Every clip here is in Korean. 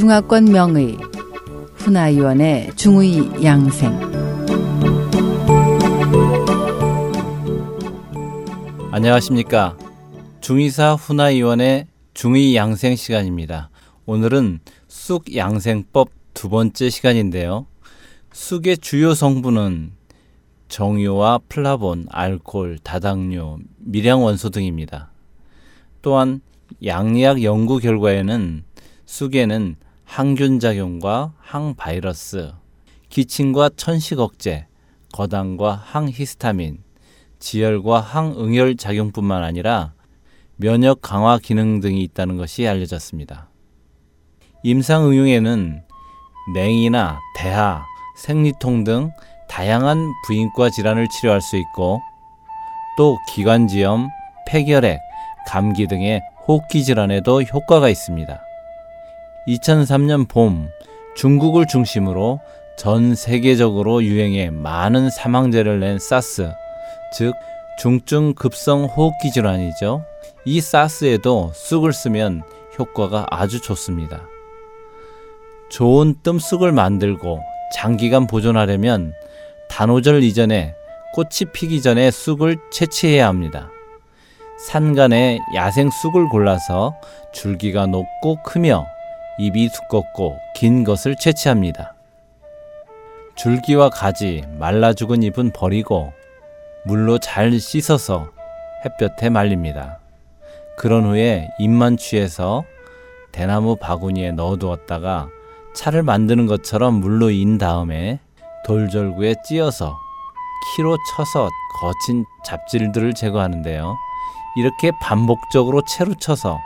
중화권 명의 훈아위원의 중의 양생 안녕하십니까 중의사 훈아위원의 중의 양생 시간입니다. 오늘은 쑥 양생법 두 번째 시간인데요. 쑥의 주요 성분은 정유와 플라본, 알코올, 다당류, 미량 원소 등입니다. 또한 양리학 연구 결과에는 쑥에는 항균 작용과 항바이러스, 기침과 천식 억제, 거당과 항히스타민, 지혈과 항응혈 작용뿐만 아니라 면역 강화 기능 등이 있다는 것이 알려졌습니다. 임상 응용에는 냉이나 대하, 생리통 등 다양한 부인과 질환을 치료할 수 있고 또 기관지염, 폐결핵, 감기 등의 호흡기 질환에도 효과가 있습니다. 2003년 봄 중국을 중심으로 전 세계적으로 유행해 많은 사망자를 낸 사스, 즉 중증 급성 호흡기 질환이죠. 이 사스에도 쑥을 쓰면 효과가 아주 좋습니다. 좋은 뜸쑥을 만들고 장기간 보존하려면 단오절 이전에 꽃이 피기 전에 쑥을 채취해야 합니다. 산간에 야생 쑥을 골라서 줄기가 높고 크며 잎이 두껍고 긴 것을 채취합니다. 줄기와 가지, 말라 죽은 잎은 버리고 물로 잘 씻어서 햇볕에 말립니다. 그런 후에 잎만 취해서 대나무 바구니에 넣어두었다가 차를 만드는 것처럼 물로 인 다음에 돌절구에 찧어서 키로 쳐서 거친 잡질들을 제거하는데요. 이렇게 반복적으로 채로 쳐서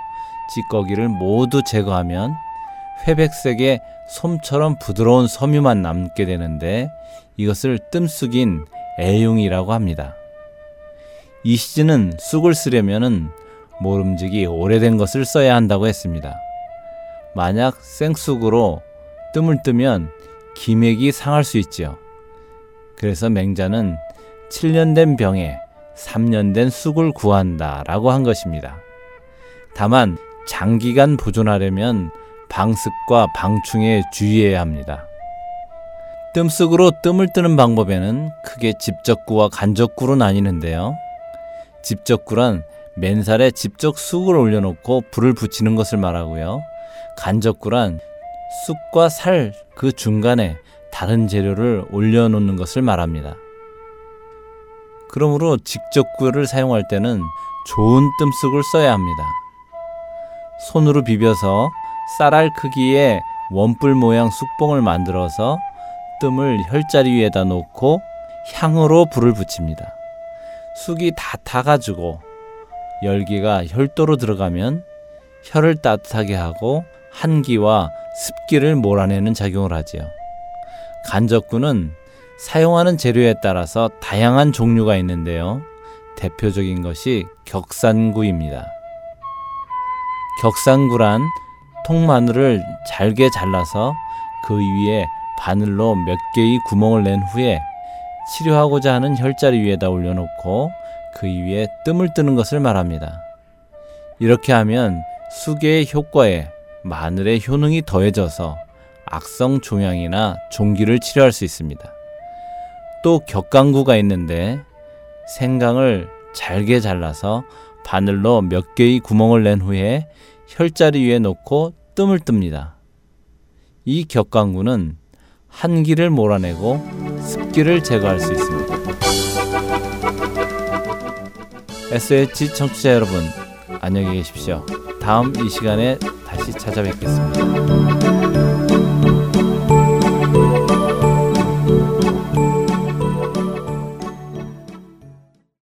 찌꺼기를 모두 제거하면 회백색의 솜처럼 부드러운 섬유만 남게 되는데 이것을 뜸쑥인 애용이라고 합니다. 이 시즌은 쑥을 쓰려면은 모름지기 오래된 것을 써야 한다고 했습니다. 만약 생쑥으로 뜸을 뜨면 기맥이 상할 수 있지요. 그래서 맹자는 7년 된 병에 3년 된 쑥을 구한다 라고 한 것입니다. 다만 장기간 보존하려면 방습과 방충에 주의해야 합니다. 뜸쑥으로 뜸을 뜨는 방법에는 크게 집적구와 간적구로 나뉘는데요. 집적구란 맨살에 직접 쑥을 올려놓고 불을 붙이는 것을 말하고요. 간적구란 쑥과 살 그 중간에 다른 재료를 올려놓는 것을 말합니다. 그러므로 직접구를 사용할 때는 좋은 뜸쑥을 써야 합니다. 손으로 비벼서 쌀알 크기의 원뿔 모양 쑥봉을 만들어서 뜸을 혈자리 위에다 놓고 향으로 불을 붙입니다. 쑥이 다 타가지고 열기가 혈도로 들어가면 혈을 따뜻하게 하고 한기와 습기를 몰아내는 작용을 하지요. 간접구는 사용하는 재료에 따라서 다양한 종류가 있는데요. 대표적인 것이 격산구입니다. 격산구란 통마늘을 잘게 잘라서 그 위에 바늘로 몇 개의 구멍을 낸 후에 치료하고자 하는 혈자리 위에다 올려놓고 그 위에 뜸을 뜨는 것을 말합니다. 이렇게 하면 수계의 효과에 마늘의 효능이 더해져서 악성 종양이나 종기를 치료할 수 있습니다. 또 격강구가 있는데 생강을 잘게 잘라서 바늘로 몇 개의 구멍을 낸 후에 혈자리 위에 놓고 뜸을 뜹니다. 이 격강구는 한기를 몰아내고 습기를 제거할 수 있습니다. SH 청취자 여러분, 안녕히 계십시오. 다음 이 시간에 다시 찾아뵙겠습니다.